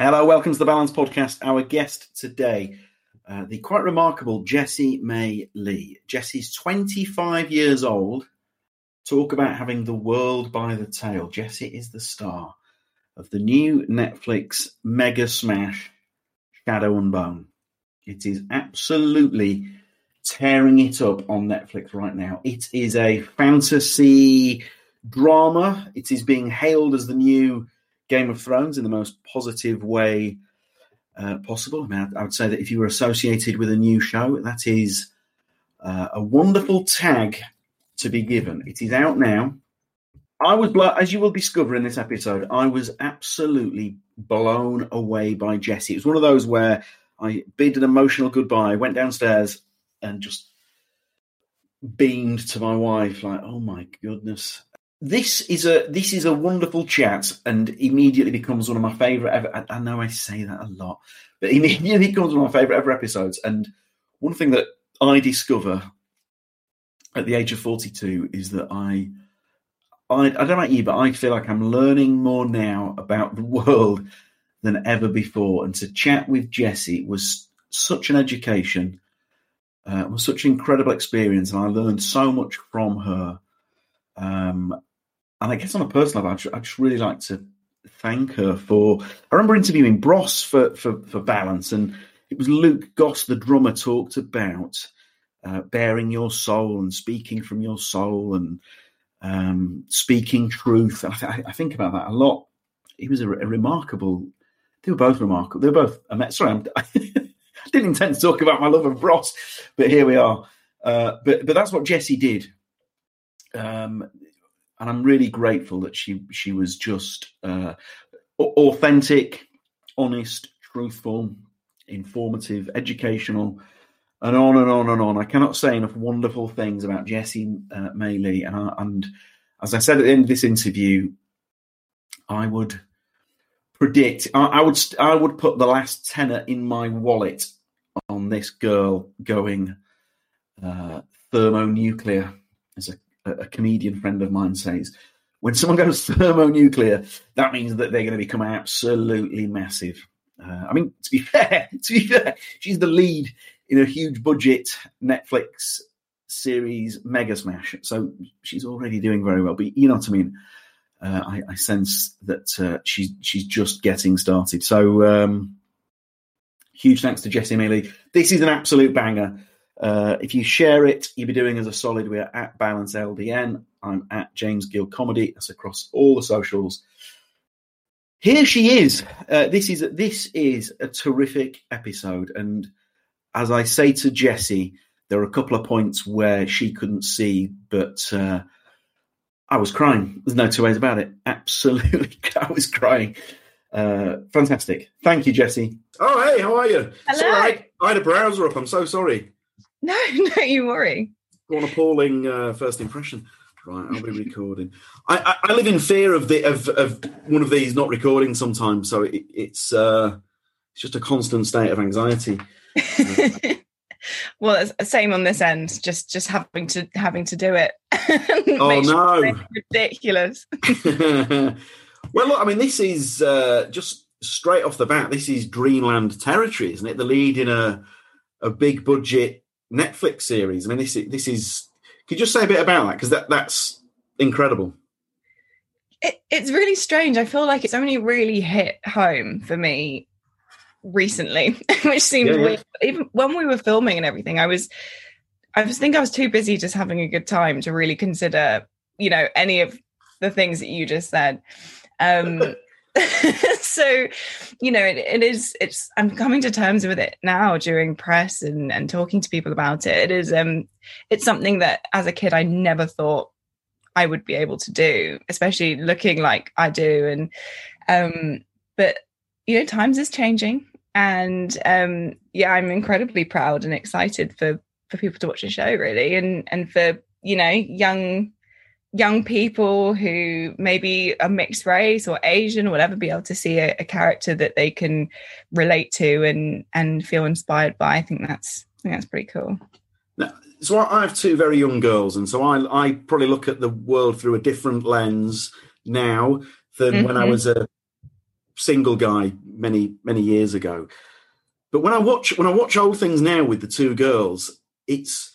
Hello, welcome to the Balance Podcast. Our guest today, uh, the quite remarkable Jessie Mei Li. Jessie's 25 years old. Talk about having the world by the tail. Jessie is the star of the new Netflix mega smash, Shadow and Bone. It is absolutely tearing it up on Netflix right now. It is a fantasy drama. It is being hailed as the new Game of Thrones in the most positive way uh, possible. I mean, I, I, would say that if you were associated with a new show, that is uh, a wonderful tag to be given. It is out now. I was, as you will discover in this episode, I was absolutely blown away by Jessie. It was one of those where I bid an emotional goodbye, went downstairs, and just beamed to my wife, like, "Oh my goodness, this is a this is a wonderful chat and immediately becomes one of my favorite ever I, I, know I say that a lot but immediately becomes one of my favorite ever episodes. And one thing that I discover at the age of 42 is that I I, I don't know about you but I feel like I'm learning more now about the world than ever before. And to chat with Jessie was such an education uh, was such an incredible experience. And I learned so much from her. Um, and I guess on a personal level, I'd, just, I'd just really like to thank her for. I remember interviewing Bros for, for, for Balance, and it was Luke Goss, the drummer, talked about uh, bearing your soul and speaking from your soul and um, speaking truth. I, th- I, think about that a lot. He was a, a, remarkable. They were both remarkable. They were both. I met, sorry, I'm, I didn't intend to talk about my love of Bros, but here we are. Uh, but but that's what Jessie did. Um, and I'm really grateful that she she was just uh, authentic, honest, truthful, informative, educational, and on and on and on. I cannot say enough wonderful things about Jessie uh, and I, and as I said at the end of this interview, I would predict I, I would I would put the last tenner in my wallet on this girl going uh, thermonuclear as a a, comedian friend of mine says, when someone goes thermonuclear, that means that they're going to become absolutely massive. Uh, I mean, to be fair, to be fair, she's the lead in a huge budget Netflix series mega smash, so she's already doing very well. But you know what I mean. Uh, I, I, sense that uh, she's she's just getting started. So um, huge thanks to Jessie Mei Li. This is an absolute banger. Uh, if you share it, you'll be doing us a solid. We are at Balance LDN. I'm at James Gill Comedy. That's across all the socials. Here she is. Uh, this is this is a terrific episode, and as I say to Jessie, there are a couple of points where she couldn't see, but uh, I was crying. There's no two ways about it. Absolutely, I was crying. Uh, fantastic. Thank you, Jessie. Oh, hey, how are you? Hello. Sorry, I, I had a browser up. I'm so sorry. No, no, you worry. What an appalling uh, first impression. Right, I'll be recording. I, I, I, live in fear of the of, of one of these not recording sometimes, so it, it's uh, it's just a constant state of anxiety. well, it's same on this end. Just just having to having to do it. oh no, ridiculous. well, look, I mean, this is uh, just straight off the bat. This is Dreamland territory, isn't it? The lead in a a big budget Netflix series. I mean, this this is. Could you just say a bit about that because that that's incredible. it, it's really strange. I feel like it's only really hit home for me recently, which seems Yeah, yeah. weird. Even when we were filming and everything, I was, I was think I was too busy just having a good time to really consider, you know, any of the things that you just said. Um, so, you know, it, it is. It's. I'm coming to terms with it now during press and and talking to people about it. It is. Um, it's something that as a kid I never thought I would be able to do, especially looking like I do. And um, but you know, times is changing, and um, yeah, I'm incredibly proud and excited for for people to watch the show, really, and and for you know young young people who maybe are mixed race or Asian or whatever be able to see a, a character that they can relate to and and feel inspired by. I think that's I think that's pretty cool. Now, so I have two very young girls, and so I, I probably look at the world through a different lens now than when I Mhm. was a single guy many many years ago. But when I watch when I watch old things now with the two girls, it's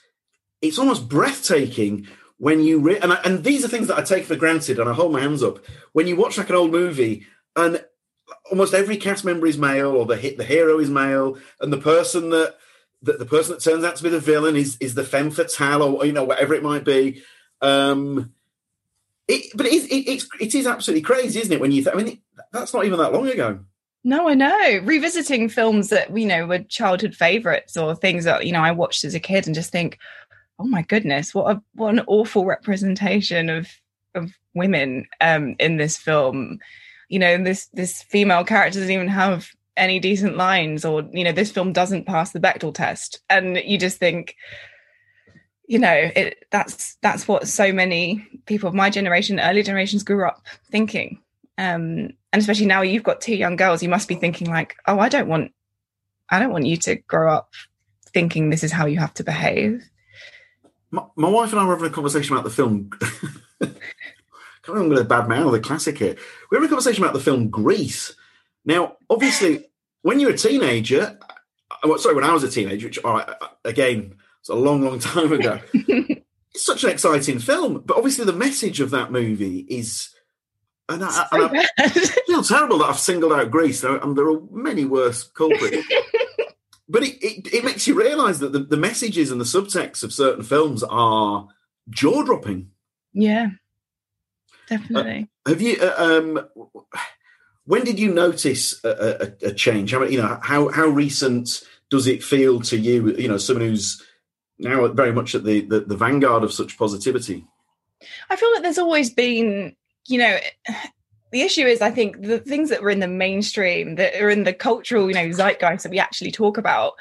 it's almost breathtaking when you re- and I, and these are things that I take for granted, and I hold my hands up. When you watch like an old movie and almost every cast member is male or the hit the hero is male and the person that that the person that turns out to be the villain is is the femme fatale or you know whatever it might be. Um it, but it is it, it's it is absolutely crazy isn't it when you th- i mean it, that's not even that long ago. No, I know. Revisiting films that you know were childhood favorites or things that you know I watched as a kid and just think, oh my goodness, what a what an awful representation of of women um, in this film. You know, this this female character doesn't even have any decent lines, or you know, this film doesn't pass the Bechdel test, and you just think, you know, it that's that's what so many people of my generation, early generations, grew up thinking. Um and especially now you've got two young girls you must be thinking like oh i don't want i don't want you to grow up thinking this is how you have to behave my, my wife and i were having a conversation about the film can't remember I'm going to bad the classic here. We were having a conversation about the film grease. Now obviously when you're a teenager uh, well, sorry when i was a teenager which right, uh, again it's a long long time ago. It's such an exciting film but obviously the message of that movie is and I, and I, I feel terrible that I've singled out Grease, and there are many worse culprits. but it, it, it makes you realise that the, the messages and the subtext of certain films are jaw dropping. yeah definitely Have you? Uh, um, when did you notice a, a, a change? How you know how how recent does it feel to you? You know, someone who's now very much at the, the, the vanguard of such positivity. I feel like there's always been, you know, the issue is I think the things that were in the mainstream, that are in the cultural, you know, zeitgeist that we actually talk about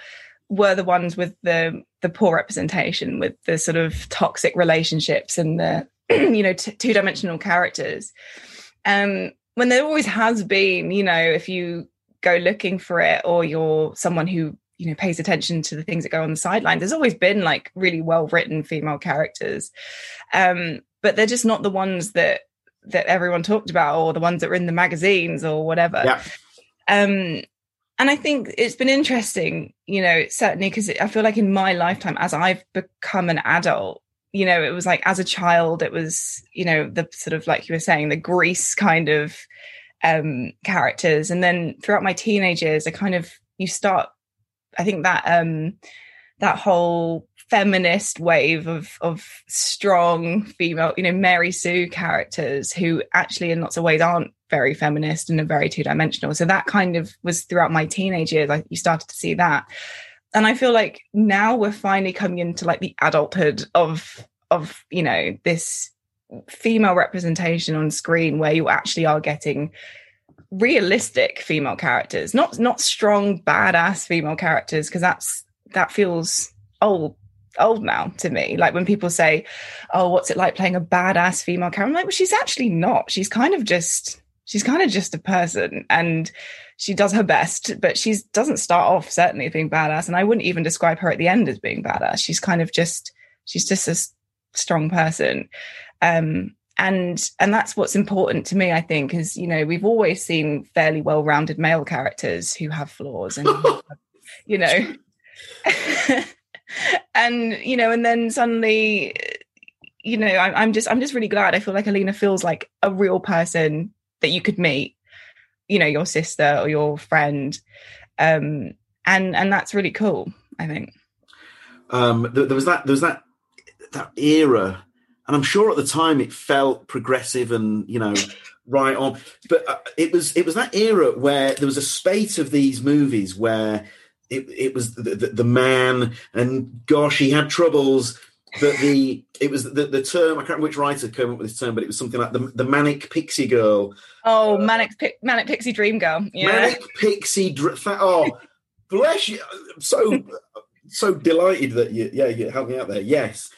were the ones with the the poor representation, with the sort of toxic relationships and the, you know, t- two dimensional characters. Um, when there always has been, you know, if you go looking for it or you're someone who you know pays attention to the things that go on the sideline there's always been like really well written female characters um but they're just not the ones that that everyone talked about or the ones that were in the magazines or whatever Yeah. um and i think it's been interesting you know certainly because i feel like in my lifetime as i've become an adult you know it was like as a child it was you know the sort of like you were saying the grease kind of um characters and then throughout my teenage years i kind of you start i think that um that whole feminist wave of of strong female you know mary sue characters who actually in lots of ways aren't very feminist and are very two-dimensional. So that kind of was throughout my teenage years like you started to see that. And i feel like now we're finally coming into like the adulthood of of you know this female representation on screen where you actually are getting realistic female characters not not strong badass female characters because that's that feels old old now to me. Like when people say oh what's it like playing a badass female character? I'm like well she's actually not. She's kind of just she's kind of just a person and she does her best but she doesn't start off certainly being badass and i wouldn't even describe her at the end as being badass. She's kind of just she's just a strong person. Um and and that's what's important to me i think is you know we've always seen fairly well-rounded male characters who have flaws and you know and you know and then suddenly you know, I, I'm just I'm just really glad. I feel like Alina feels like a real person that you could meet. You know, your sister or your friend, um, and and that's really cool. I think. Um, there, there was that there was that that era, and I'm sure at the time it felt progressive and you know right on, but uh, it was it was that era where there was a spate of these movies where it, it was the, the, the man and gosh he had troubles that the it was the, the term I can't remember which writer came up with this term, but it was something like the, the manic pixie girl. Oh, manic manic pixie dream girl. Yeah. Manic pixie. Dr- oh, bless you. I'm so so delighted that you yeah you helped me out there. Yes,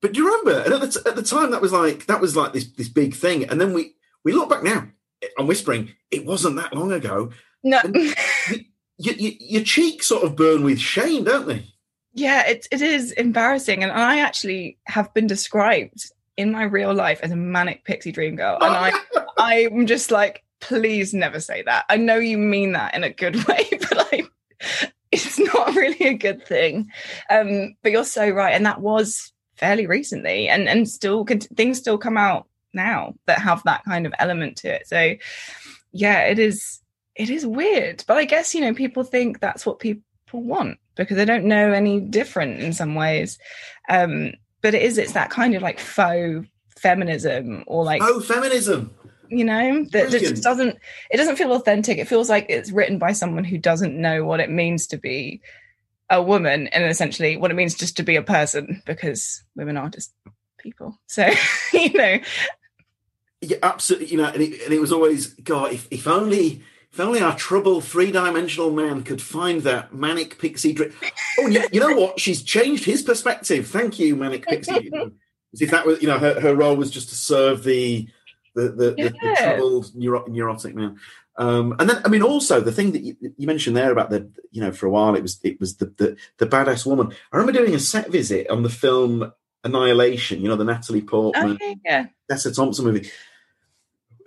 but do you remember? And at the, t- at the time, that was like that was like this this big thing, and then we we look back now. I'm whispering. It wasn't that long ago. No. you, your cheeks sort of burn with shame, don't they? Yeah, it, it is embarrassing. And I actually have been described in my real life as a manic pixie dream girl. And I, I'm just like, please never say that. I know you mean that in a good way, but like, it's not really a good thing. Um, but you're so right. And that was fairly recently and, and still could, things still come out now that have that kind of element to it. So yeah, it is, it is weird, but I guess, you know, people think that's what people want because they don't know any different in some ways. Um, but it is, it's that kind of like faux feminism or like oh feminism. you know that, that just doesn't it doesn't feel authentic. It feels like it's written by someone who doesn't know what it means to be a woman and essentially what it means just to be a person because women are just people. So you know. Yeah absolutely you know and it, and it was always god if, if only if only our troubled three-dimensional man could find that manic pixie dream. Oh, you, you, know what? She's changed his perspective. Thank you, manic pixie. As if that was, you know, her, her role was just to serve the the the, yeah. the, the troubled neuro- neurotic man. Um, and then, I mean, also the thing that you, you, mentioned there about the, you know, for a while it was it was the, the the badass woman. I remember doing a set visit on the film Annihilation. You know, the Natalie Portman, okay, yeah, Tessa Thompson movie.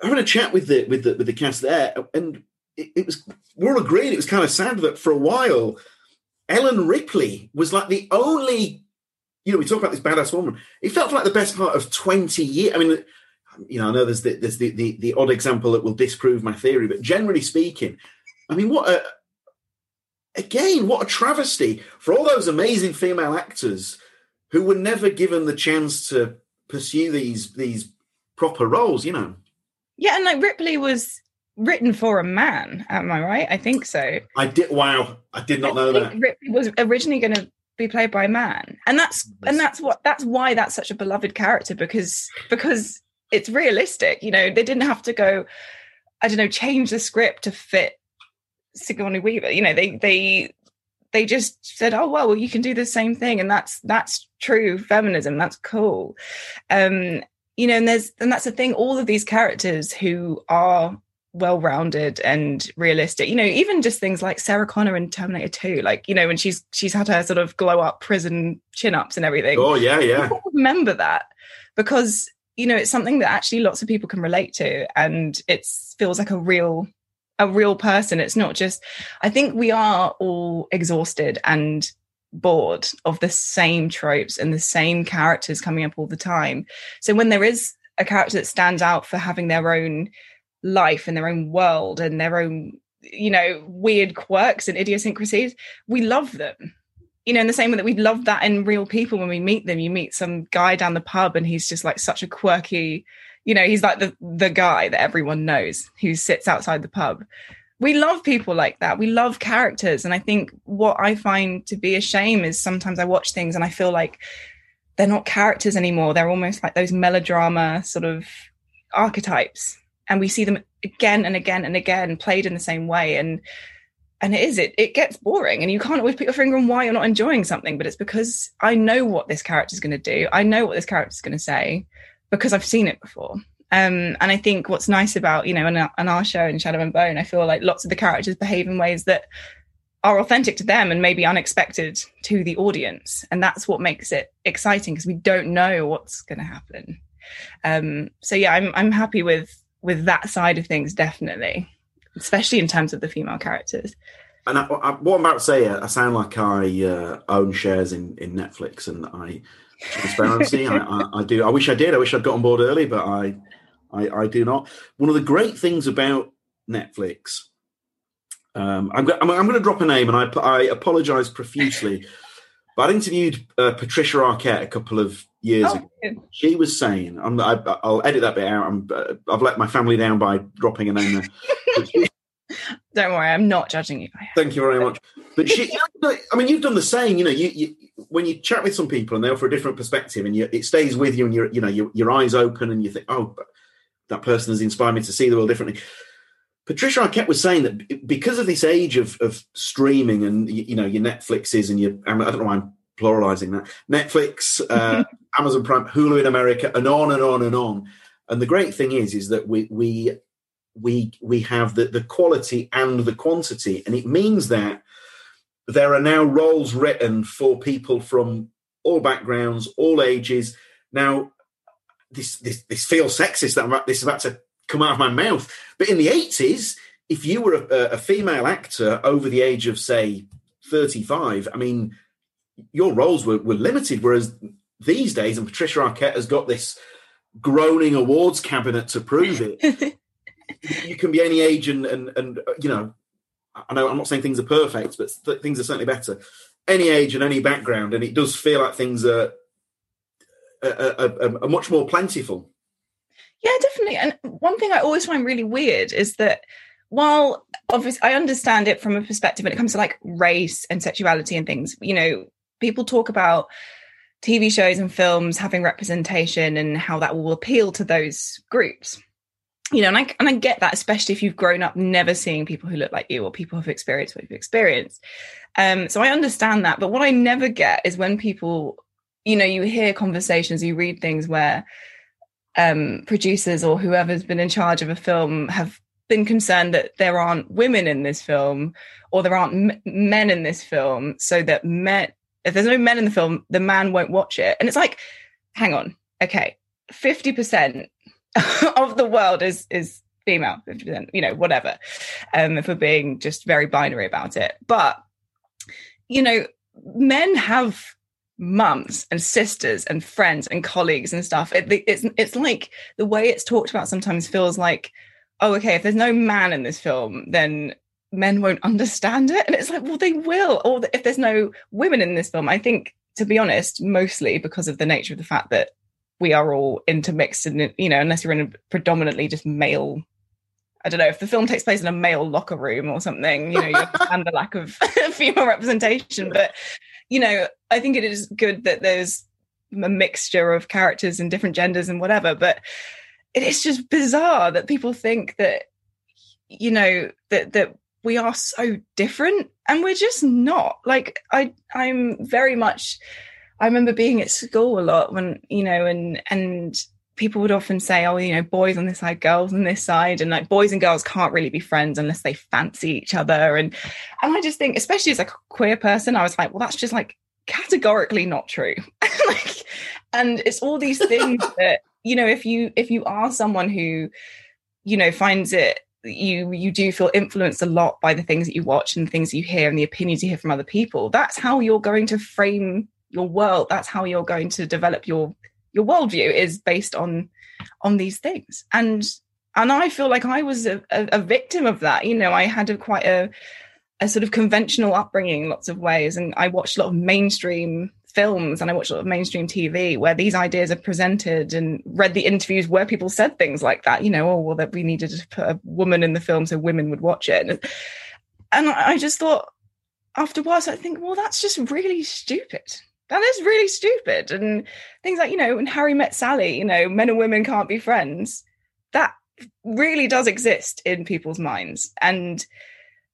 Having a chat with the with the with the cast there, and it, it was we're all agreeing it was kind of sad that for a while Ellen Ripley was like the only you know we talk about this badass woman. It felt like the best part of 20 years i mean you know i know there's the, there's the, the, the odd example that will disprove my theory but generally speaking i mean what a again what a travesty for all those amazing female actors who were never given the chance to pursue these these proper roles you know? Yeah and like ripley was written for a man. Am I right? I think so. I did. Wow, I did not I know that. Ripley was originally going to be played by a man, and that's and that's what that's why that's such a beloved character because because it's realistic. You know, they didn't have to go. I don't know, change the script to fit Sigourney Weaver. You know, they they they just said, "Oh well, well, you can do the same thing," and that's that's true feminism. That's cool. Um, you know, and there's and that's the thing. All of these characters who are well-rounded and realistic. You know even just things like sarah connor in terminator 2 like you know when she's she's had her sort of glow up prison chin-ups and everything. Oh yeah yeah. Remember that because you know it's something that actually lots of people can relate to and it feels like a real a real person. It's not just i think we are all exhausted and bored of the same tropes and the same characters coming up all the time. So when there is a character that stands out for having their own life and their own world and their own you know weird quirks and idiosyncrasies we love them. You know in the same way that we love that in real people when we meet them. You meet some guy down the pub and he's just like such a quirky you know he's like the the guy that everyone knows who sits outside the pub. We love people like that. We love characters. And i think what i find to be a shame is sometimes i watch things and i feel like they're not characters anymore. They're almost like those melodrama sort of archetypes and we see them again and again and again played in the same way. And and it is it it gets boring and you can't always put your finger on why you're not enjoying something but it's because i know what this character is going to do. I know what this character is going to say because i've seen it before. Um, and i think what's nice about you know in our, our show in shadow and bone i feel like lots of the characters behave in ways that are authentic to them and maybe unexpected to the audience. And that's what makes it exciting because we don't know what's going to happen. Um, so yeah i'm i'm happy with with that side of things, definitely, especially in terms of the female characters. And I, I, what I'm about to say, I sound like I uh, own shares in, in Netflix, and I transparency. I, I, I, do. I wish I did. I wish I'd got on board early, but I, I, I do not. One of the great things about Netflix, um, I'm, I'm, I'm going to drop a name, and I, I apologise profusely. But I interviewed uh, Patricia Arquette a couple of years oh, ago. Good. She was saying, I'm, I, will edit that bit out. I'm, uh, I've let my family down by dropping a name there. Don't worry, I'm not judging you. Thank you very much. But she, I mean, you've done the same. You know, you, you when you chat with some people and they offer a different perspective, and you, it stays with you, and you're, you know, your, your eyes open, and you think, oh, that person has inspired me to see the world differently. Patricia Arquette was saying that because of this age of, of streaming and you know your Netflixes and your I don't know why I'm pluralizing that Netflix, uh, Amazon Prime, Hulu in America, and on and on and on. And the great thing is, is that we we we we have the, the quality and the quantity, and it means that there are now roles written for people from all backgrounds, all ages. Now, this this this feels sexist that I'm this is about to come out of my mouth, but in the eighties, if you were a, a female actor over the age of say thirty five, I mean, your roles were, were limited. Whereas these days, and Patricia Arquette has got this groaning awards cabinet to prove it. you can be any age and and and you know I know I'm not saying things are perfect, but th- things are certainly better. Any age and any background, and it does feel like things are, are, are, are much more plentiful. Yeah, definitely. And one thing I always find really weird is that while obviously I understand it from a perspective when it comes to like race and sexuality and things, you know, people talk about TV shows and films having representation and how that will appeal to those groups you know, and I and I get that, especially if you've grown up never seeing people who look like you or people who've experienced what you've experienced. Um, so I understand that, but what I never get is when people, you know, you hear conversations, you read things where um, producers or whoever's been in charge of a film have been concerned that there aren't women in this film or there aren't m- men in this film, so that men, if there's no men in the film, the man won't watch it. And it's like, hang on, okay, fifty percent of the world is is female 50% you know whatever um if we're being just very binary about it but you know men have mums and sisters and friends and colleagues and stuff. It, it's it's like the way it's talked about sometimes feels like oh okay if there's no man in this film then men won't understand it. And it's like well they will. Or if there's no women in this film i think to be honest mostly because of the nature of the fact that we are all intermixed and you know unless you're in a predominantly just male I don't know if the film takes place in a male locker room or something, you know, you understand the lack of female representation. But, you know, I think it is good that there's a mixture of characters and different genders and whatever. But it is just bizarre that people think that, you know, that that we are so different and we're just not. Like I I'm very much I remember being at school a lot when, you know, and, and people would often say, oh, you know, boys on this side, girls on this side. And like boys and girls can't really be friends unless they fancy each other. And, and I just think, especially as like a queer person, I was like, well, that's just like categorically not true. like, and it's all these things that, you know, if you, if you are someone who, you know, finds it you you do feel influenced a lot by the things that you watch and things you hear and the opinions you hear from other people that's how you're going to frame your world that's how you're going to develop your your worldview is based on on these things. And and i feel like i was a, a, a victim of that. You know i had a quite a a sort of conventional upbringing in lots of ways. And i watched a lot of mainstream films and i watched a lot of mainstream tv where these ideas are presented and read the interviews where people said things like that you know oh well that we needed to put a woman in the film so women would watch it. And, and i just thought after a while so i think well that's just really stupid that is really stupid. And things like, you know, when Harry met Sally, you know, men and women can't be friends. That really does exist in people's minds. And,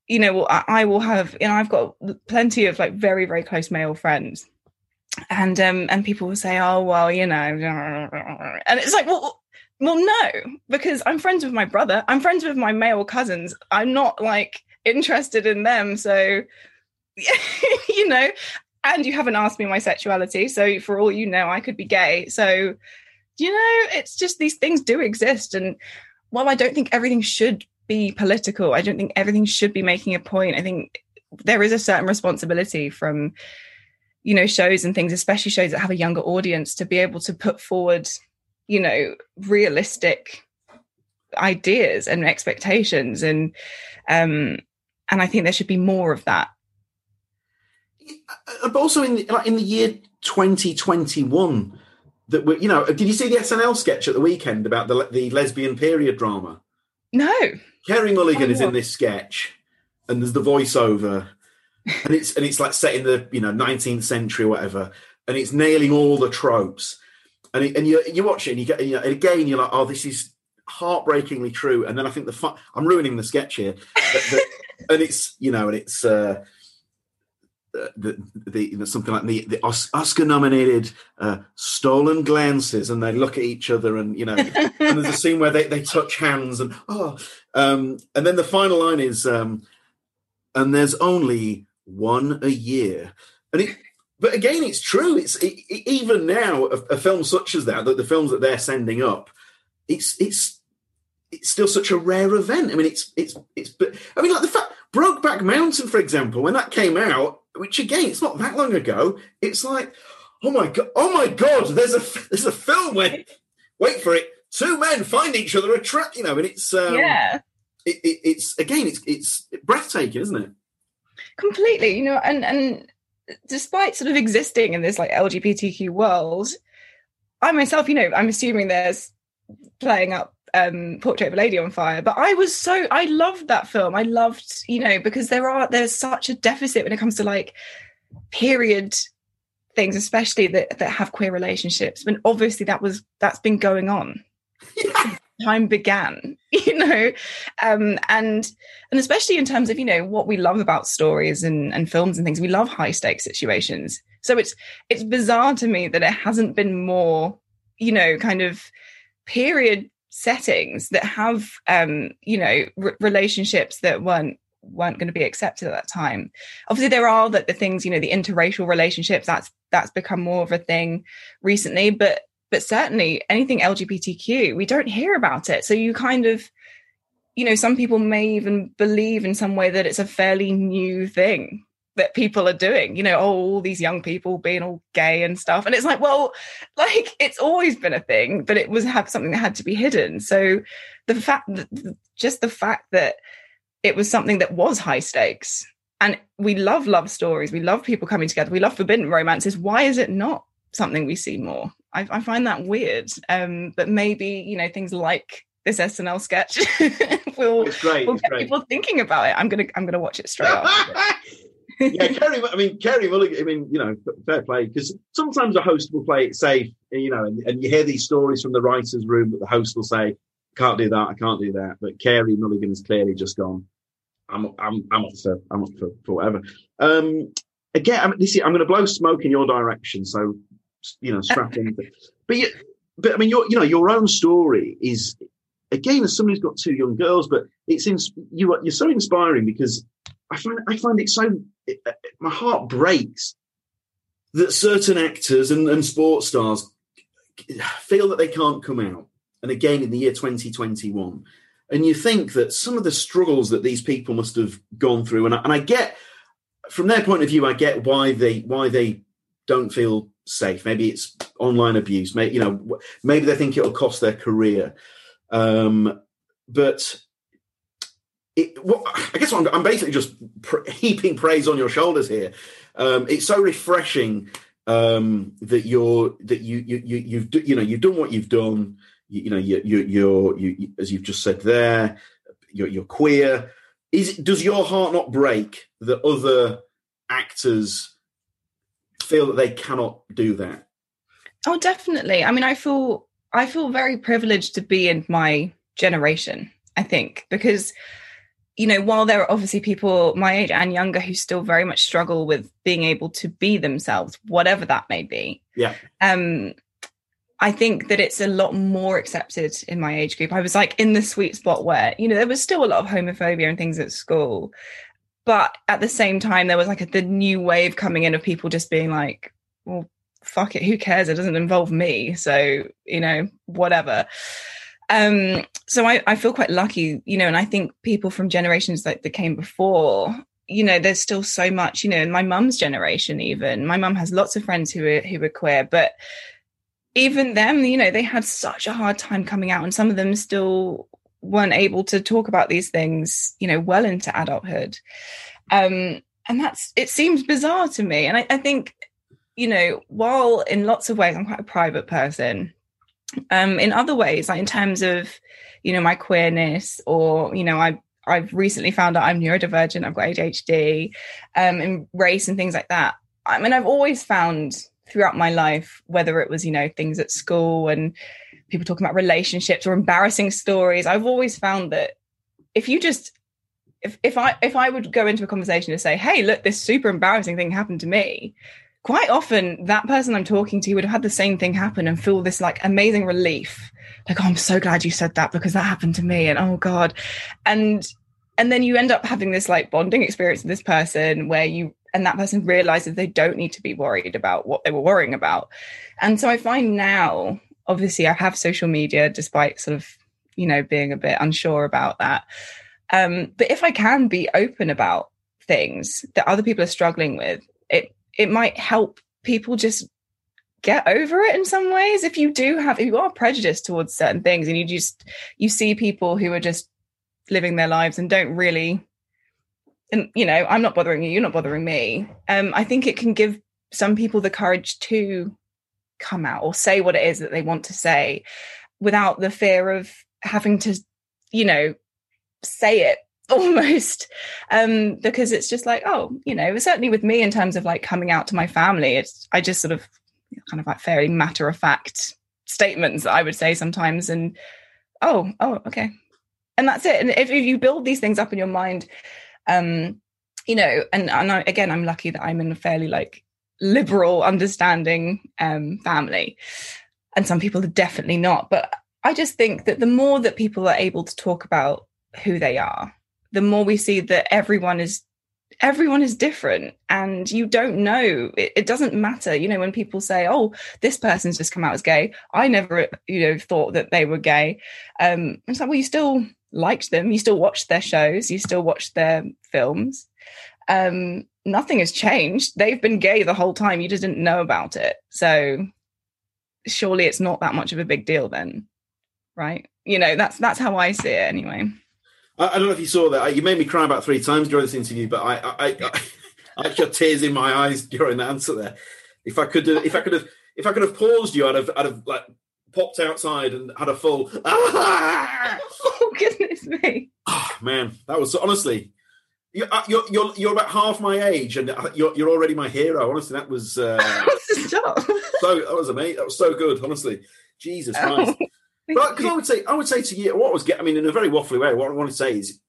you know, I, will have, you know, I've got plenty of like very, very close male friends. And um and people will say, oh well, you know, and it's like, well, well, no, because I'm friends with my brother. I'm friends with my male cousins. I'm not like interested in them. So, you know, and you haven't asked me my sexuality so for all you know i could be gay. So you know it's just these things do exist. And while i don't think everything should be political i don't think everything should be making a point i think there is a certain responsibility from you know shows and things especially shows that have a younger audience to be able to put forward you know realistic ideas and expectations. And um and i think there should be more of that but also in the, like in the year 2021 that we you know did you see the snl sketch at the weekend about the the lesbian period drama? No. Carey Mulligan is in this sketch, and there's the voiceover, and it's and it's like set in the you know 19th century or whatever, and it's nailing all the tropes, and it, and you you watch it and you get you know, and again you're like oh this is heartbreakingly true, and then I think the fun, I'm ruining the sketch here, but the, and it's you know and it's. uh the, the, know, something like the, the Oscar nominated uh, stolen glances and they look at each other and you know and there's a scene where they, they touch hands and oh um, and then the final line is um, and there's only one a year. And it but again it's true. It's it, it- even now a, a film such as that the, the films that they're sending up it's it's it's still such a rare event. I mean it's it's it's but i mean like the fact brokeback mountain for example when that came out which again it's not that long ago it's like oh my god oh my god there's a there's a film where wait for it two men find each other attract you know and it's um yeah. it, it, it's again it's it's breathtaking isn't it? Completely you know and and despite sort of existing in this like lgbtq world i myself you know i'm assuming there's playing up um portrait of a lady on fire but i was so i loved that film. I loved you know because there are there's such a deficit when it comes to like period things especially that that have queer relationships and obviously that was that's been going on. Time began you know? Um and and especially in terms of you know what we love about stories and and films and things we love high stakes situations. So it's it's bizarre to me that it hasn't been more you know kind of period settings that have um you know r- relationships that weren't weren't going to be accepted at that time. Obviously there are that the things you know the interracial relationships that's that's become more of a thing recently but but certainly anything lgbtq we don't hear about it. So you kind of you know some people may even believe in some way that it's a fairly new thing that people are doing you know oh all these young people being all gay and stuff. And it's like well like it's always been a thing but it was have something that had to be hidden. So the fact that just the fact that it was something that was high stakes. And we love love stories. We love people coming together. We love forbidden romances. Why is it not something we see more? I, I find that weird. Um but maybe you know things like this snl sketch will it's great will it's get great. people thinking about it. I'm gonna i'm gonna watch it straight after yeah, Carey. I mean, Carey Mulligan. I mean, you know, fair play because sometimes a host will play it safe, you know, and, and you hear these stories from the writers' room that the host will say, "Can't do that. I can't do that." But Carey Mulligan has clearly just gone. I'm, I'm, I'm up for, I'm up for, for whatever. Um, again, I mean, this, I'm going to blow smoke in your direction, so you know, strap in. But, you, but I mean, your, you know, your own story is again as somebody who's got two young girls, but it's in, you are, you're so inspiring because I find I find it so it, my heart breaks that certain actors and, and sports stars feel that they can't come out. And again, in the year 2021, and you think that some of the struggles that these people must have gone through, and I, and I get from their point of view, I get why they why they don't feel safe. Maybe it's online abuse. Maybe you know, maybe they think it'll cost their career. Um, but it, well, I guess I'm, I'm basically just pr- heaping praise on your shoulders here. Um, it's so refreshing um, that you're that you you you you've do- you know you've done what you've done. You, you know you you you're you, as you've just said there. You're, you're queer. Is does your heart not break that other actors feel that they cannot do that? Oh, definitely. I mean, I feel I feel very privileged to be in my generation. I think because you know, while there are obviously people my age and younger who still very much struggle with being able to be themselves, whatever that may be. Yeah. Um, I think that it's a lot more accepted in my age group. I was like in the sweet spot where, you know, there was still a lot of homophobia and things at school. But at the same time, there was like a, the new wave coming in of people just being like, well, fuck it, who cares? It doesn't involve me. So, you know, whatever. Um, so I, I feel quite lucky, you know, and I think people from generations like that came before you know, there's still so much, you know, in my mum's generation, even my mum has lots of friends who are who are queer, but even them, you know, they had such a hard time coming out, and some of them still weren't able to talk about these things, you know, well into adulthood. Um, and that's it seems bizarre to me. And I, I think, you know, while in lots of ways I'm quite a private person, um, in other ways, like in terms of, you know, my queerness or, you know, I I've recently found out I'm neurodivergent, I've got ADHD, um, and race and things like that. I mean, I've always found throughout my life, whether it was, you know, things at school and people talking about relationships or embarrassing stories, I've always found that if you just if if I if I would go into a conversation and say, "Hey, look, this super embarrassing thing happened to me," quite often that person I'm talking to would have had the same thing happen and feel this like amazing relief, like, "Oh, I'm so glad you said that because that happened to me," and oh god, and and then you end up having this like bonding experience with this person where you and that person realizes they don't need to be worried about what they were worrying about, and so I find now, obviously, I have social media despite sort of you know being a bit unsure about that. Um, but if I can be open about things that other people are struggling with, it it might help people just get over it in some ways. If you do have, if you are prejudiced towards certain things, and you just you see people who are just living their lives and don't really, and you know, I'm not bothering you, you're not bothering me. Um, I think it can give some people the courage to come out or say what it is that they want to say without the fear of having to, you know, say it almost um because it's just like oh you know certainly with me in terms of like coming out to my family it's i just sort of kind of like fairly matter of fact statements i would say sometimes and oh oh okay. And that's it. And if, if you build these things up in your mind um you know and, and I, again i'm lucky that i'm in a fairly like liberal understanding um family. And some people are definitely not. But i just think that the more that people are able to talk about who they are the more we see that everyone is everyone is different. And you don't know. It, it, doesn't matter you know when people say oh this person's just come out as gay. I never you know thought that they were gay. Um it's like well you still liked them. You still watched their shows. You still watched their films. Um nothing has changed. They've been gay the whole time. You just didn't know about it. So surely it's not that much of a big deal then right? You know that's that's how i see it anyway I, I, don't know if you saw that. You made me cry about three times during this interview, but I, I, I, I actually had tears in my eyes during the answer there. If I could, if I could have, if I could have paused you, I'd have, I'd have like popped outside and had a full. oh goodness me! Oh man, that was honestly. Uh, you're, you're you're about half my age, and uh, you're you're already my hero. Honestly, that was uh, so that was amazing. That was so good. Honestly, Jesus Christ. But because I would say, I would say to you, what I was getting, I mean, in a very waffly way, what I want to say is,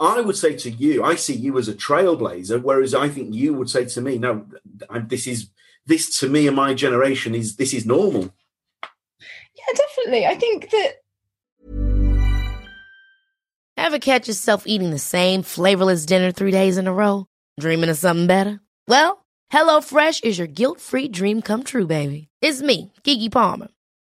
I would say to you, I see you as a trailblazer, whereas I think you would say to me, no, this is this to me and my generation is this is normal. Yeah, definitely. I think that. Ever catch yourself eating the same flavorless dinner three days in a row? Dreaming of something better? Well, HelloFresh is your guilt-free dream come true, baby. It's me, Keke Palmer.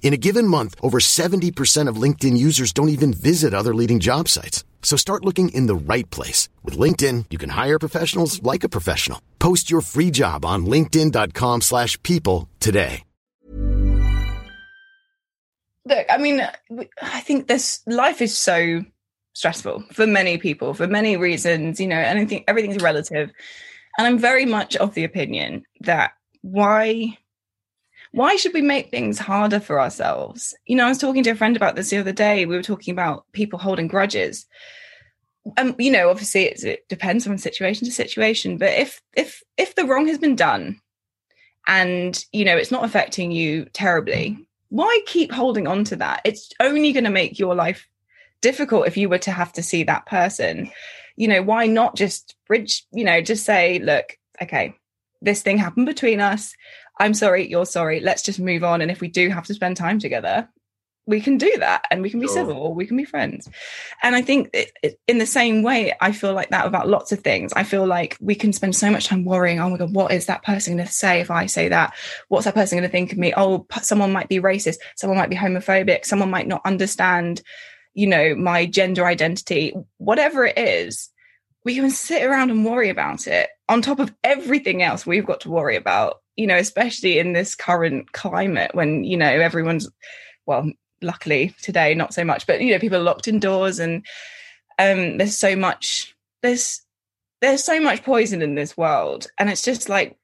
In a given month, over 70% of LinkedIn users don't even visit other leading job sites. So start looking in the right place. With LinkedIn, you can hire professionals like a professional. Post your free job on linkedin.com slash people today. Look, I mean, I think this life is so stressful for many people for many reasons, you know, and I think everything's relative. And I'm very much of the opinion that why why should we make things harder for ourselves? You know, I was talking to a friend about this the other day. We were talking about people holding grudges. Um, you know, obviously it depends from situation to situation, but if if if the wrong has been done and you know it's not affecting you terribly, why keep holding on to that? It's only going to make your life difficult if you were to have to see that person. You know, why not just bridge, you know, just say, look, okay, this thing happened between us. I'm sorry, you're sorry. Let's just move on. And if we do have to spend time together, we can do that and we can be sure. civil or we can be friends. And I think it, it, in the same way, I feel like that about lots of things. I feel like we can spend so much time worrying, oh my God, what is that person going to say if I say that? What's that person going to think of me? Oh, someone might be racist. Someone might be homophobic. Someone might not understand, you know, my gender identity, whatever it is. We can sit around and worry about it on top of everything else we've got to worry about, you know, especially in this current climate when, you know, everyone's, well, luckily today not so much but you know people are locked indoors and um there's so much there's there's so much poison in this world. And it's just like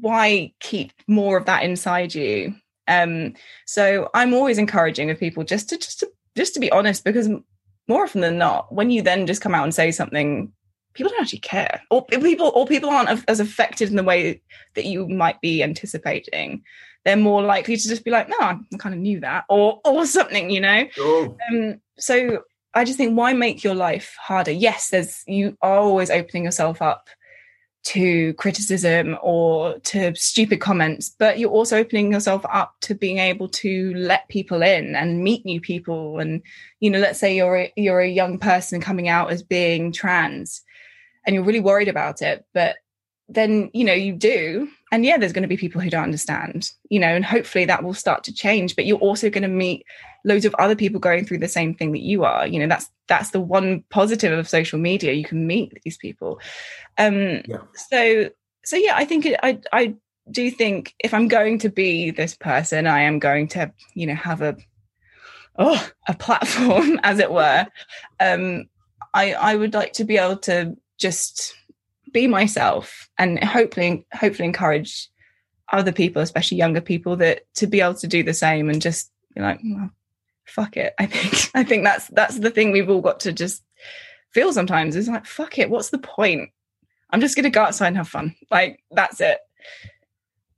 why keep more of that inside you? Um so i'm always encouraging of people just to just to just to be honest because more often than not when you then just come out and say something people don't actually care or people or people aren't as affected in the way that you might be anticipating they're more likely to just be like, no, I kind of knew that, or or something, you know. Oh. Um, so I just think, why make your life harder? Yes, there's you are always opening yourself up to criticism or to stupid comments, but you're also opening yourself up to being able to let people in and meet new people. And you know, let's say you're a, you're a young person coming out as being trans, and you're really worried about it, but then you know you do. And yeah there's going to be people who don't understand you know and hopefully that will start to change but you're also going to meet loads of other people going through the same thing that you are. You know that's that's the one positive of social media. You can meet these people. Um yeah. so so yeah i think it, i i do think if i'm going to be this person i am going to you know have a oh a platform as it were. Um i i would like to be able to just be myself and hopefully hopefully encourage other people especially younger people that to be able to do the same and just be like mm, well, fuck it. I think i think that's that's the thing we've all got to just feel sometimes is like fuck it what's the point? I'm just going to go outside and have fun. Like that's it.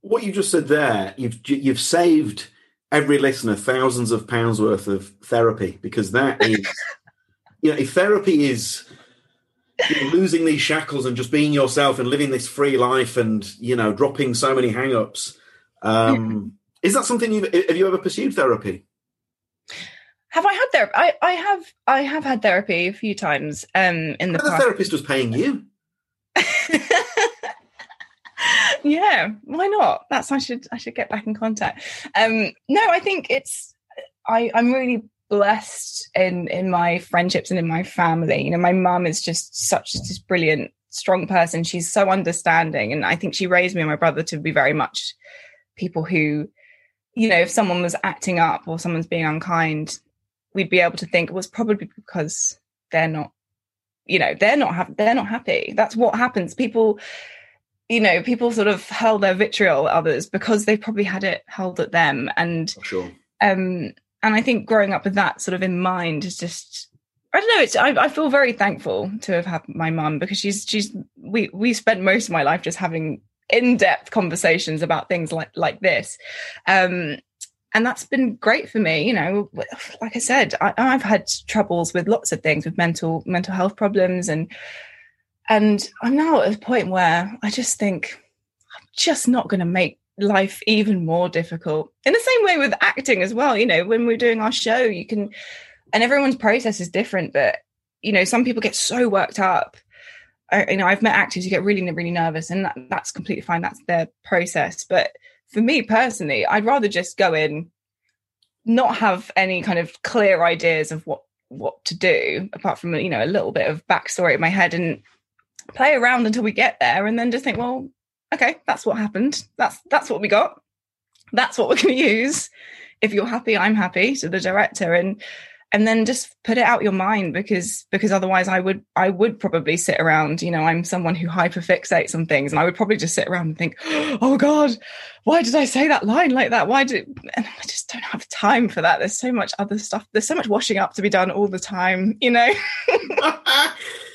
What you just said there you've you've saved every listener thousands of pounds worth of therapy because that is you know if therapy is you know, losing these shackles and just being yourself and living this free life and you know dropping so many hang-ups. Um, is that something you have you ever pursued therapy? Have i had therapy I, I have i have had therapy a few times um in the past. the therapist was paying you? Yeah why not? That's i should i should get back in contact. Um no i think it's i i'm really blessed in in my friendships and in my family. You know, my mum is just such this brilliant, strong person. She's so understanding, and I think she raised me and my brother to be very much people who, you know, if someone was acting up or someone's being unkind, we'd be able to think it was probably because they're not, you know, they're not ha- they're not happy. That's what happens. People you know, people sort of hurl their vitriol at others because they probably had it hurled at them. And sure. um, and I think growing up with that sort of in mind is just I don't know. It's I, I feel very thankful to have had my mum because she's she's we we spent most of my life just having in depth conversations about things like like this, um, and that's been great for me. You know, like I said, I, I've had troubles with lots of things with mental mental health problems, and and I'm now at a point where I just think I'm just not going to make life even more difficult. In the same way with acting as well, you know, when we're doing our show, you can, and everyone's process is different, but, you know, some people get so worked up. I, you know, I've met actors who get really, really nervous, and that, that's completely fine. That's their process. But for me personally, I'd rather just go in, not have any kind of clear ideas of what what to do, apart from you know a little bit of backstory in my head, and play around until we get there, and then just think, well, okay, that's what happened. That's that's what we got. That's what we're going to use. If you're happy, I'm happy. To the director, and and then just put it out your mind because because otherwise I would I would probably sit around you know I'm someone who hyperfixates on things and I would probably just sit around and think oh god why did I say that line like that why did and I just don't have time for that there's so much other stuff there's so much washing up to be done all the time you know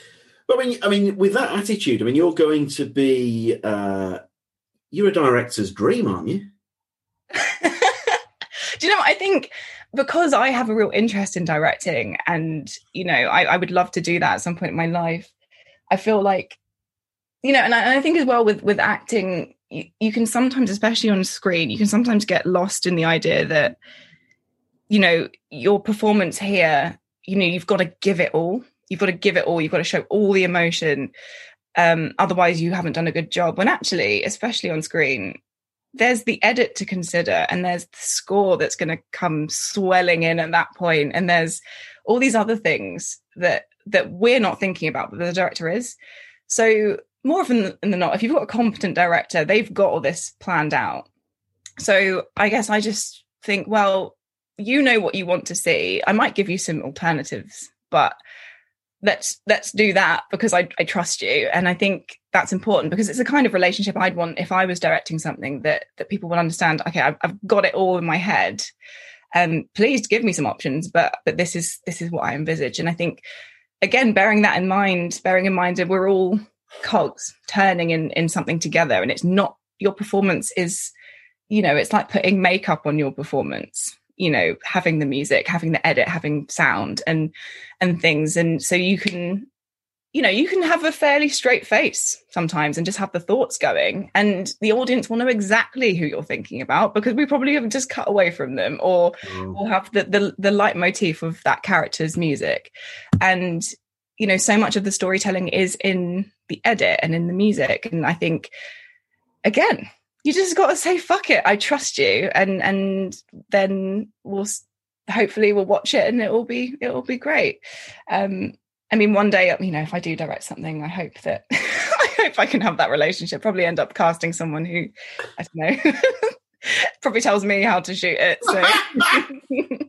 but I mean I mean with that attitude I mean you're going to be uh you're a director's dream aren't you do you know I think because I have a real interest in directing and, you know, I, I would love to do that at some point in my life. I feel like, you know, and I, and I think as well with, with acting, you, you can sometimes, especially on screen, you can sometimes get lost in the idea that, you know, your performance here, you know, you've got to give it all. You've got to give it all. You've got to show all the emotion. Um, otherwise, you haven't done a good job. When actually, especially on screen, there's the edit to consider and there's the score that's going to come swelling in at that point and there's all these other things that that we're not thinking about but the director is so more often than not if you've got a competent director they've got all this planned out so i guess i just think well you know what you want to see i might give you some alternatives but let's let's do that because I, I trust you. And i think that's important because it's the kind of relationship i'd want if i was directing something that that people would understand okay i've, I've got it all in my head. And um, please give me some options but but this is this is what i envisage. And i think again bearing that in mind bearing in mind that we're all cogs turning in in something together and it's not your performance is you know it's like putting makeup on your performance you know having the music having the edit having sound and and things. And so you can you know you can have a fairly straight face sometimes and just have the thoughts going. And the audience will know exactly who you're thinking about because we probably have just cut away from them or mm. will have the, the the leitmotif of that character's music. And you know so much of the storytelling is in the edit and in the music. And i think again you just got to say fuck it i trust you and and then we'll hopefully we'll watch it and it will be it will be great. Um i mean one day you know if i do direct something i hope that i hope i can have that relationship. Probably end up casting someone who i don't know probably tells me how to shoot it so.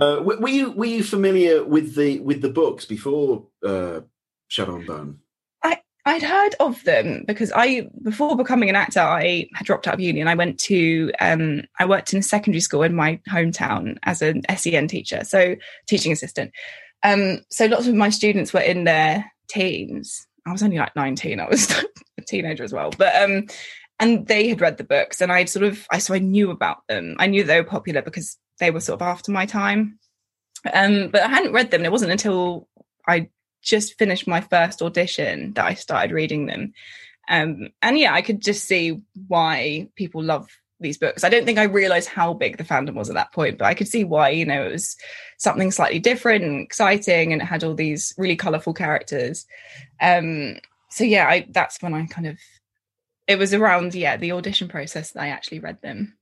Uh, were you were you familiar with the with the books before uh shadow and bone I'd heard of them because I, before becoming an actor, I had dropped out of uni and I went to, um, I worked in a secondary school in my hometown as an SEN teacher, so teaching assistant. Um, so lots of my students were in their teens. I was only like 19, I was a teenager as well. But, um, and they had read the books and I'd sort of, I, so I knew about them. I knew they were popular because they were sort of after my time. Um, but I hadn't read them. It wasn't until I just finished my first audition that I started reading them. Um, and yeah, I could just see why people love these books. I don't think I realized how big the fandom was at that point, but I could see why, you know, it was something slightly different and exciting and it had all these really colorful characters. Um, so yeah, I, that's when I kind of, it was around, yeah, the audition process that I actually read them.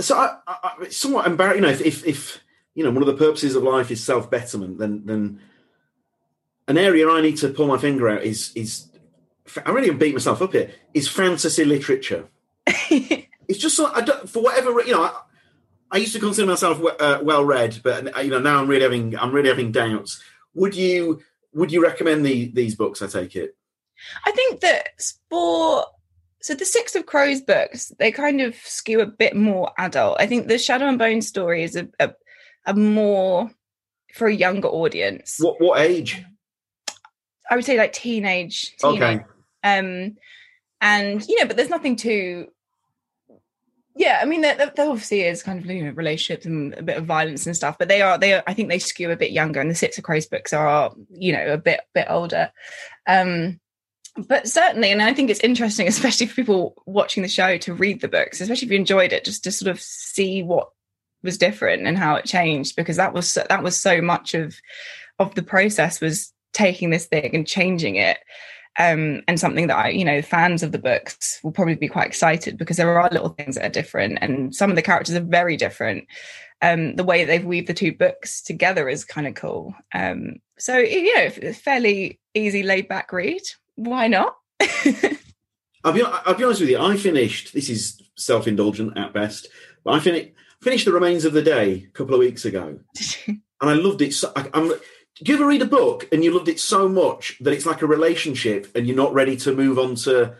So I, I it's somewhat embarrassing, you know, if, if, if, you know, one of the purposes of life is self betterment, then, then an area I need to pull my finger out is is I really beat myself up here is fantasy literature. it's just so I don't, for whatever you know. I, I used to consider myself uh, well read, but you know now I'm really having I'm really having doubts. Would you would you recommend the, these books? I take it. I think that for so the Six of Crows books they kind of skew a bit more adult. I think the Shadow and Bone story is a, a, a more for a younger audience. What what age? I would say like teenage. teenage. Okay. Um, and you know, but there's nothing too. Yeah, I mean, there, there obviously is kind of you know relationships and a bit of violence and stuff, but they are they are, I think they skew a bit younger, and the Six of Crows books are you know a bit bit older. Um, but certainly, and I think it's interesting, especially for people watching the show, to read the books, especially if you enjoyed it, just to sort of see what was different and how it changed, because that was that was so much of of the process was taking this thing and changing it um, and something that I, you know, fans of the books will probably be quite excited because there are little things that are different, and some of the characters are very different. Um, the way they've weaved the two books together is kind of cool. Um, so, you know, fairly easy, laid back read. Why not? I'll be, I'll be honest with you. I finished. This is self indulgent at best, but I finished finished the remains of the day a couple of weeks ago. and I loved it. So, I, I'm, do you ever read a book and you loved it so much that it's like a relationship and you're not ready to move on to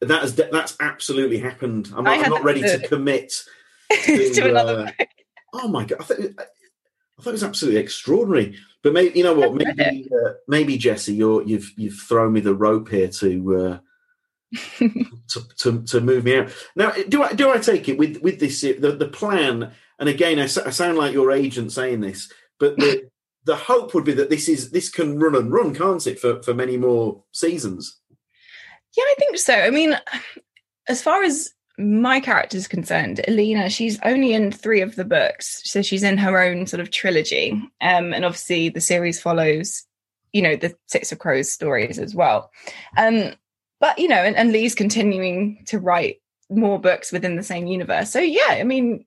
that? Has that's absolutely happened. I'm I not, I'm not ready to commit to, to, another uh, book. Oh my god! I thought, I thought it was absolutely extraordinary. But maybe you know what? Maybe uh, maybe Jessie, you're you've you've thrown me the rope here to uh, to, to to move me out. Now, do I do I take it with with this the the plan? And again, I sound like your agent saying this, but the the hope would be that this is this can run and run, can't it, for for many more seasons? Yeah, I think so. I mean, as far as my character is concerned, Alina, she's only in three of the books. So she's in her own sort of trilogy. Um, and obviously the series follows, you know, the Six of Crows stories as well. Um, but, you know, and, and Leigh's continuing to write more books within the same universe. So yeah, I mean,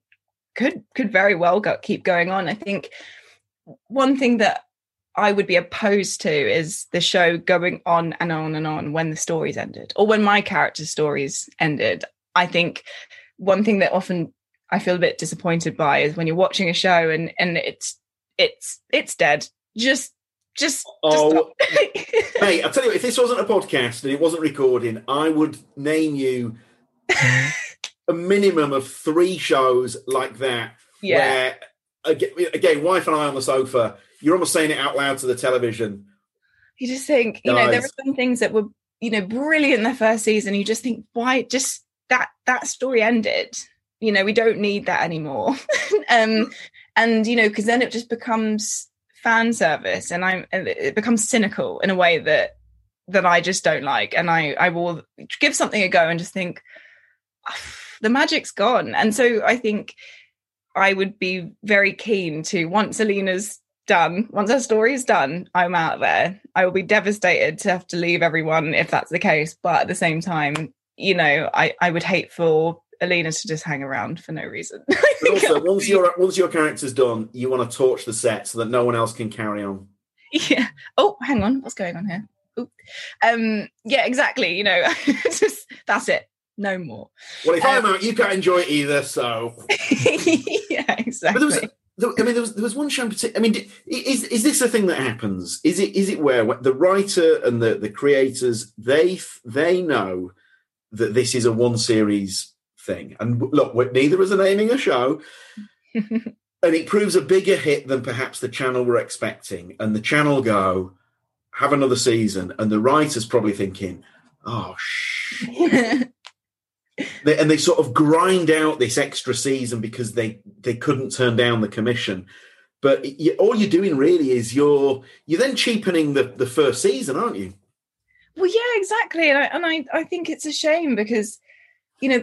could could very well go, keep going on. I think one thing that I would be opposed to is the show going on and on and on when the stories ended or when my character's stories ended. I think one thing that often I feel a bit disappointed by is when you're watching a show and and it's it's it's dead. Just just, Oh, just Mate, I'll tell you, what, if this wasn't a podcast and it wasn't recording, I would name you a minimum of three shows like that. yeah. Where, again, again, wife and I on the sofa, you're almost saying it out loud to the television. You just think, you know, there are some things that were, you know, brilliant in the first season. You just think, why just that that story ended? You know, we don't need that anymore. um, and you know, because then it just becomes fan service, and I'm and it becomes cynical in a way that that I just don't like. And I I will give something a go and just think "Ah, the magic's gone. And so I think I would be very keen to once Alina's done, once her story is done, I'm out there. I will be devastated to have to leave everyone if that's the case. But at the same time, you know, I, I would hate for Alina to just hang around for no reason. I But think also, once your once your character's done, you want to torch the set so that no one else can carry on. yeah. Oh, hang on, what's going on here? Oop. Um, yeah, exactly. You know, just that's it. No more. Well, if I'm Um, out, you can't enjoy it either. So, yeah, but exactly. there was, I mean, there was there was one show in particular. I mean, is is this a thing that happens? Is it is it where the writer and the the creators they they know that this is a one series thing, and look, neither is naming a show. and it proves a bigger hit than perhaps the channel were expecting. And the channel go, have another season. And the writer's probably thinking, oh, shh. They, and they sort of grind out this extra season because they, they couldn't turn down the commission. But you, all you're doing really is you're you're then cheapening the, the first season, aren't you? Well, yeah, exactly, and I and I, I think it's a shame because, you know,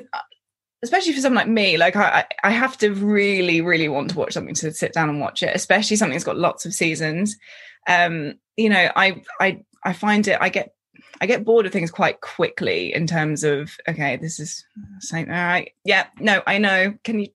especially for someone like me, like I I I have to really really want to watch something to sit down and watch it, especially something that's got lots of seasons. Um, you know, I I I find it I get I get bored of things quite quickly in terms of okay, this is saying all right, yeah, no, I know. Can you,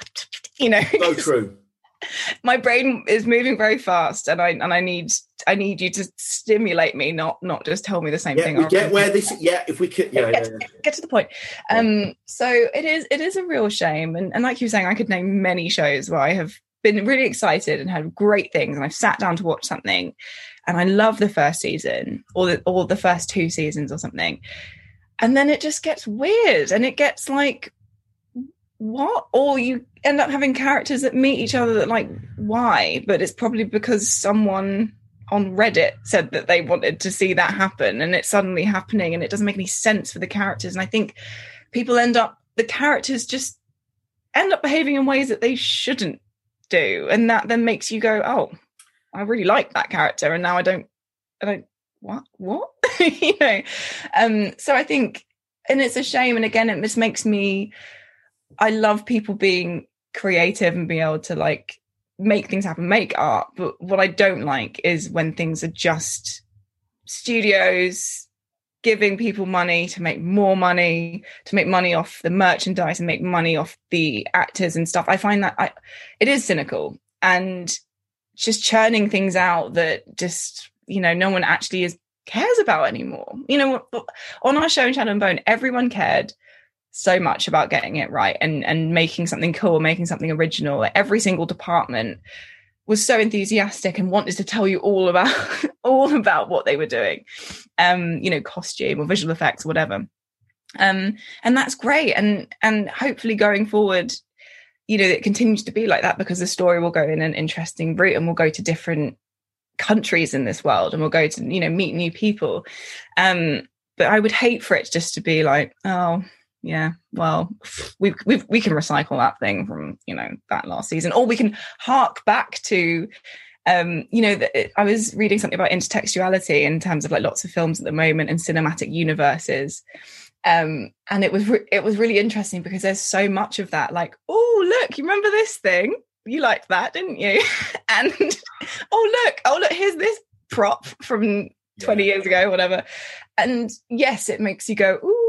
you know, So true. my brain is moving very fast and I and I need I need you to stimulate me, not not just tell me the same Yeah, thing. we get where this. Yeah, if we could. Yeah, yeah, get, yeah. get to the point. Um, so it is it is a real shame, and and like you were saying, I could name many shows where I have been really excited and had great things, and I've sat down to watch something, and I love the first season or the or the first two seasons or something, and then it just gets weird, and it gets like what? Or you end up having characters that meet each other that like why? But it's probably because someone on reddit said that they wanted to see that happen and it's suddenly happening and it doesn't make any sense for the characters. And i think people end up the characters just end up behaving in ways that they shouldn't do and that then makes you go oh i really like that character and now i don't i don't what what you know um so i think and it's a shame and again it just makes me I love people being creative and being able to like make things happen, make art. But what I don't like is when things are just studios giving people money to make more money, to make money off the merchandise and make money off the actors and stuff. I find that I, it is cynical and just churning things out that just, you know, no one actually is cares about anymore. You know, on our show in Shadow and Bone, everyone cared so much about getting it right and and making something cool making something original every single department was so enthusiastic and wanted to tell you all about all about what they were doing. Um you know costume or visual effects or whatever. Um and that's great. And and hopefully going forward you know it continues to be like that because the story will go in an interesting route and we'll go to different countries in this world and we'll go to you know meet new people. Um but i would hate for it just to be like oh yeah well we we we can recycle that thing from you know that last season or we can hark back to um you know that i was reading something about intertextuality in terms of like lots of films at the moment and cinematic universes um and it was re- it was really interesting because there's so much of that like oh look you remember this thing? You liked that didn't you? And oh look oh look here's this prop from 20 yeah. years ago whatever. And yes it makes you go ooh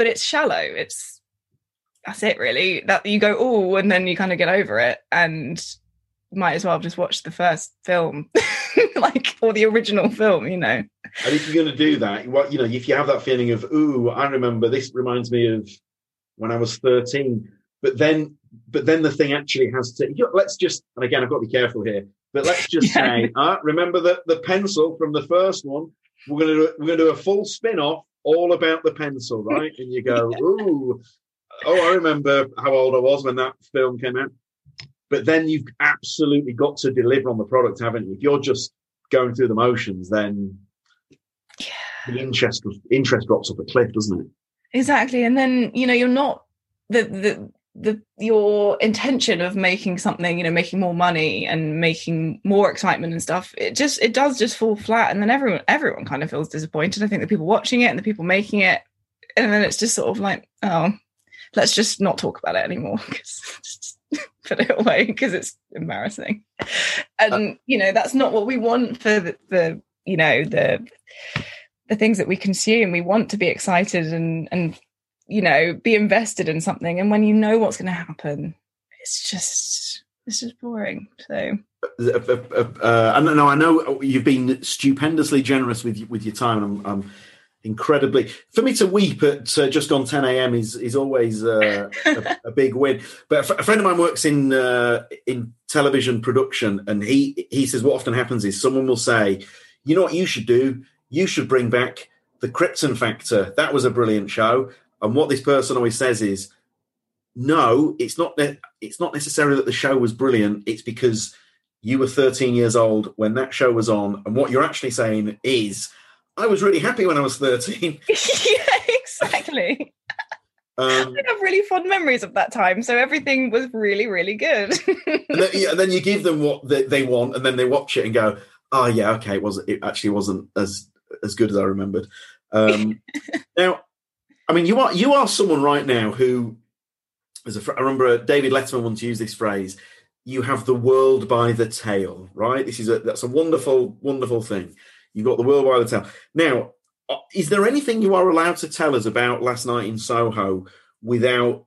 but it's shallow. It's that's it really. That you go oh, and then you kind of get over it, and might as well just watch the first film, like or the original film, you know. And if you're going to do that, what you know, if you have that feeling of ooh, I remember this reminds me of when I was 13, but then but then the thing actually has to. You know, let's just and again, I've got to be careful here. But let's just yeah. say, uh, remember that the pencil from the first one. We're going to do, we're going to do a full spin off all about the pencil, right? And you go, ooh, oh, I remember how old I was when that film came out. But then you've absolutely got to deliver on the product, haven't you? If you're just going through the motions, then yeah. the interest interest drops off a cliff, doesn't it? Exactly. And then, you know, you're not the the the your intention of making something you know making more money and making more excitement and stuff it just it does just fall flat and then everyone everyone kind of feels disappointed. I think the people watching it and the people making it and then it's just sort of like oh let's just not talk about it anymore because put it away because it's embarrassing. And uh, you know that's not what we want for the, the you know the the things that we consume. We want to be excited and and you know be invested in something and when you know what's going to happen it's just it's just boring so uh, uh, uh, I know. I know you've been stupendously generous with with your time. I'm, I'm incredibly for me to weep at uh, just gone 10 a.m. is is always uh, a, a, big win. But a, friend of mine works in uh, in television production, and he he says what often happens is someone will say, "You know what you should do? You should bring back the Krypton Factor. That was a brilliant show." And what this person always says is, no, it's not. that It's not necessarily that the show was brilliant. It's because you were 13 years old when that show was on, and what you're actually saying is, I was really happy when I was 13. yeah, exactly. Um, I have really fond memories of that time, so everything was really, really good. and, then, yeah, and, then, you give them what they, they, want, and then they watch it and go, "Oh yeah, okay, it was it actually wasn't as as good as I remembered." Um, now, I mean, you are you are someone right now who, as a, I remember David Letterman once used this phrase. You have the world by the tail, right? This is a that's a wonderful, wonderful thing. You've got the world by the tail. Now, uh, is there anything you are allowed to tell us about last night in Soho without,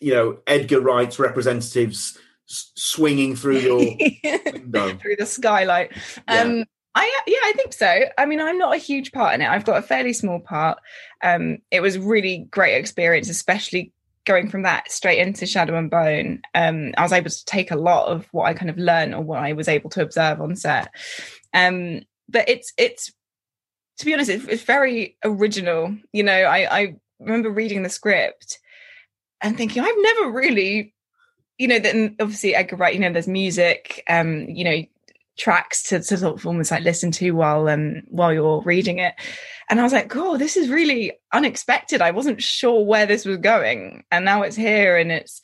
you know, Edgar Wright's representatives swinging through your window through the skylight? Yeah. Um, I yeah, I think so. I mean, I'm not a huge part in it. I've got a fairly small part. Um, it was really great experience, especially going from that straight into Shadow and Bone. Um, I was able to take a lot of what I kind of learned or what I was able to observe on set. Um, but it's it's to be honest, it's, it's very original. You know, I, I remember reading the script and thinking I've never really you know, then obviously Edgar Wright, you know, there's music, um, you know, tracks to, to sort of almost like listen to while um while you're reading it. And i was like oh this is really unexpected. I wasn't sure where this was going. And now it's here and it's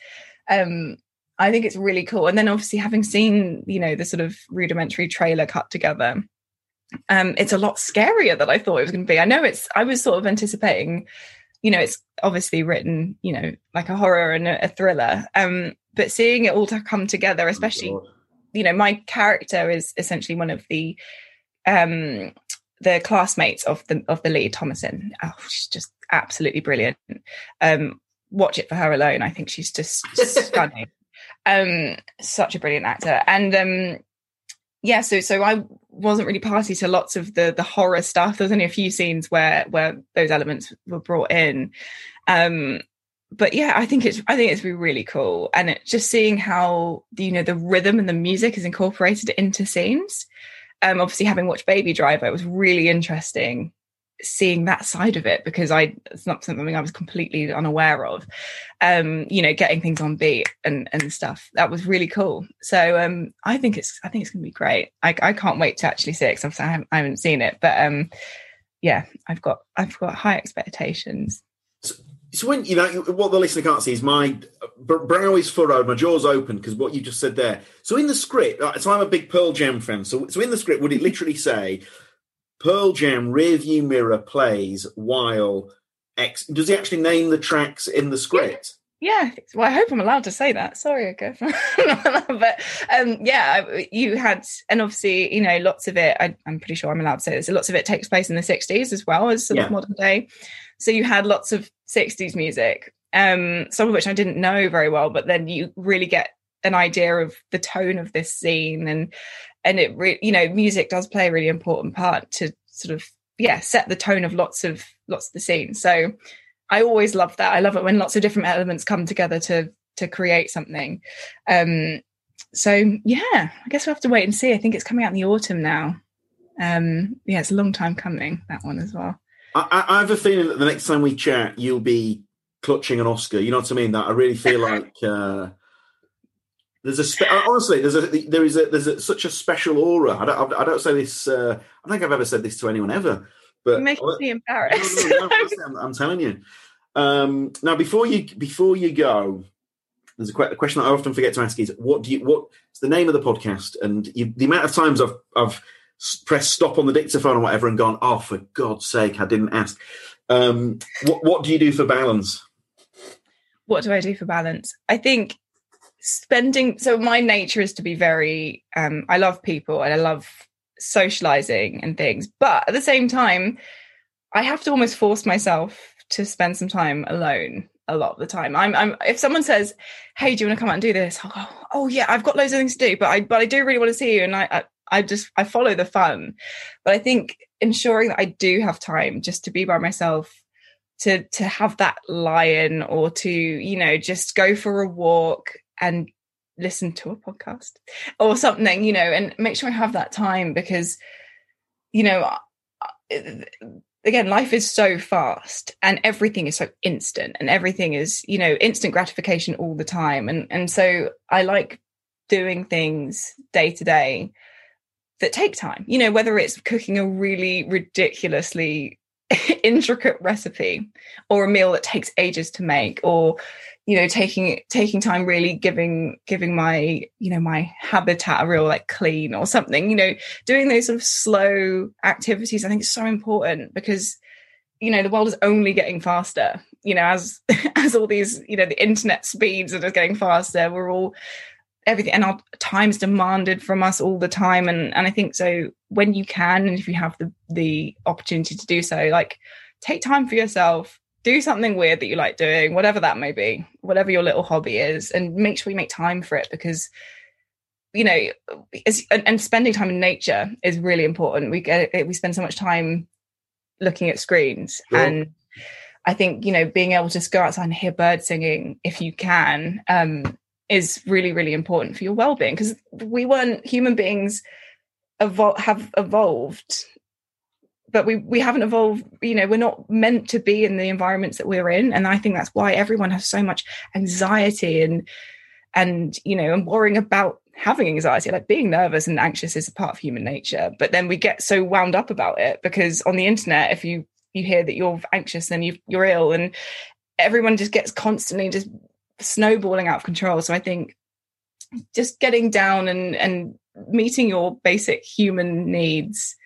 um i think it's really cool. And then obviously having seen you know the sort of rudimentary trailer cut together um it's a lot scarier than i thought it was going to be. I know it's i was sort of anticipating you know it's obviously written you know like a horror and a, a thriller um but seeing it all to come together especially oh you know, my character is essentially one of the um the classmates of the of the lead Thomasin. Oh, she's just absolutely brilliant. Um, watch it for her alone. I think she's just stunning. Um, such a brilliant actor. And um, yeah, so so I wasn't really party to lots of the the horror stuff. There was only a few scenes where where those elements were brought in. Um, but yeah, I think it's I think it's really cool, and just seeing how the, you know the rhythm and the music is incorporated into scenes. Um, obviously, having watched Baby Driver, it was really interesting seeing that side of it because I it's not something I was completely unaware of. Um, you know, getting things on beat and and stuff that was really cool. So um, I think it's I think it's gonna be great. I I can't wait to actually see it because I haven't, I haven't seen it, but um, yeah, I've got I've got high expectations. So, when you know what the listener can't see is my brow is furrowed, my jaw's open because what you just said there. So in the script, so I'm a big Pearl Jam fan. So so in the script, would it literally say Pearl Jam rearview mirror plays while X. Does he actually name the tracks in the script? Yeah. Well, I hope I'm allowed to say that. Sorry, go. but um, yeah, you had, and obviously, you know, lots of it. I, am pretty sure I'm allowed to say this. Lots of it takes place in the 60s as well as sort yeah. of modern day. So you had lots of 60s music, um, some of which I didn't know very well, but then you really get an idea of the tone of this scene and and it re- you know music does play a really important part to sort of yeah set the tone of lots of lots of the scenes so i always love that. I love it when lots of different elements come together to to create something. Um so yeah i guess we'll have to wait and see. I think it's coming out in the autumn now. Um yeah it's a long time coming that one as well i, I have a feeling that the next time we chat you'll be clutching an oscar you know what i mean that i really feel like uh there's a spe- honestly, there's a there is a there's a, such a special aura. I don't I don't say this. Uh, I don't think I've ever said this to anyone ever. But you make me embarrassed. No, no, no, I'm, I'm, telling you. Um, now, before you before you go, there's a, que- a, question I often forget to ask: is what do you what's the name of the podcast? And you, the amount of times I've I've pressed stop on the dictaphone or whatever and gone, oh, for God's sake, I didn't ask. Um, what what do you do for balance? What do I do for balance? I think spending so my nature is to be very um i love people and i love socializing and things but at the same time i have to almost force myself to spend some time alone a lot of the time i'm, I'm if someone says hey do you want to come out and do this i'll go oh yeah i've got loads of things to do but i but i do really want to see you and i, I I just I follow the fun, but I think ensuring that I do have time just to be by myself to to have that lion or to you know just go for a walk and listen to a podcast or something, you know, and make sure I have that time because, you know, uh, again, life is so fast and everything is so instant and everything is, you know, instant gratification all the time. And and so I like doing things day to day that take time, you know, whether it's cooking a really ridiculously intricate recipe or a meal that takes ages to make or you know taking taking time really giving giving my you know my habitat a real like clean or something you know doing those sort of slow activities i think is so important because you know the world is only getting faster you know as as all these you know the internet speeds are just getting faster we're all everything and our time's demanded from us all the time and and i think so when you can and if you have the the opportunity to do so like take time for yourself do something weird that you like doing, whatever that may be, whatever your little hobby is, and make sure you make time for it because you know, and, and, spending time in nature is really important. We get we spend so much time looking at screens, sure. and I think you know being able to just go outside and hear birds singing if you can um, is really really important for your well being because we weren't human beings evol- have evolved but we we haven't evolved you know we're not meant to be in the environments that we're in and i think that's why everyone has so much anxiety and and you know and worrying about having anxiety like being nervous and anxious is a part of human nature but then we get so wound up about it because on the internet if you you hear that you're anxious then you you're ill and everyone just gets constantly just snowballing out of control so i think just getting down and and meeting your basic human needs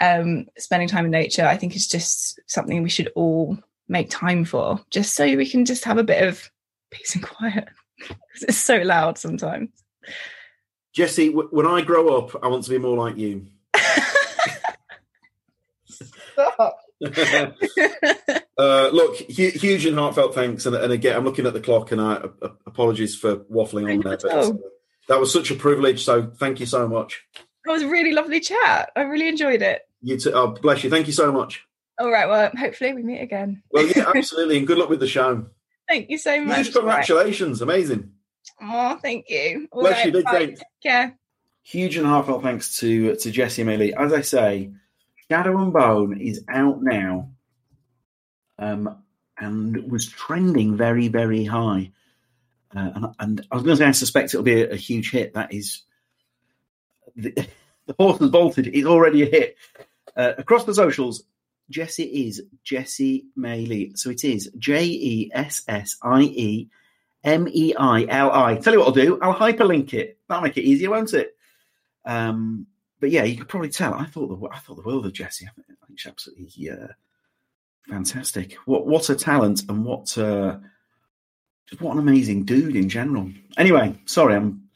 um, spending time in nature, I think is just something we should all make time for, just so we can just have a bit of peace and quiet. it's so loud sometimes. Jessie, w- when I grow up, I want to be more like you. uh, look, hu- huge and heartfelt thanks, and, and, again, I'm looking at the clock, and I uh, apologies for waffling on there, but uh, that was such a privilege. So, thank you so much. It was a really lovely chat. I really enjoyed it. You too. Oh, bless you. Thank you so much. All right. Well, hopefully we meet again. Well, yeah, absolutely. and good luck with the show. Thank you so much. Huge congratulations. Amazing. Oh, thank you. All Bless you, big thanks. Take care. Huge and heartfelt thanks to to Jessie Mei Li. As I say, Shadow and Bone is out now, um, and was trending very very high. Uh, and, and I was going to say I suspect it'll be a, a huge hit. That is, the, the horse has bolted. It's already a hit uh, across the socials. Jessie is Jessie Mei Li. So it is J E S S I E M E I L I. Tell you what I'll do. I'll hyperlink it. That'll make it easier, won't it? Um, but yeah, you could probably tell. I thought the I thought the world of Jessie. I think, she's absolutely uh, fantastic. What what a talent and what uh, just what an amazing dude in general. Anyway, sorry, I'm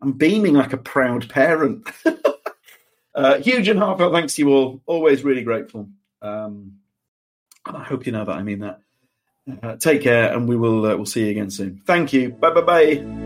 I'm beaming like a proud parent. uh, huge and heartfelt thanks to you all. Always really grateful. Um, I hope you know that I mean that. Uh, take care, and we will uh, we'll see you again soon. Thank you. Bye bye bye.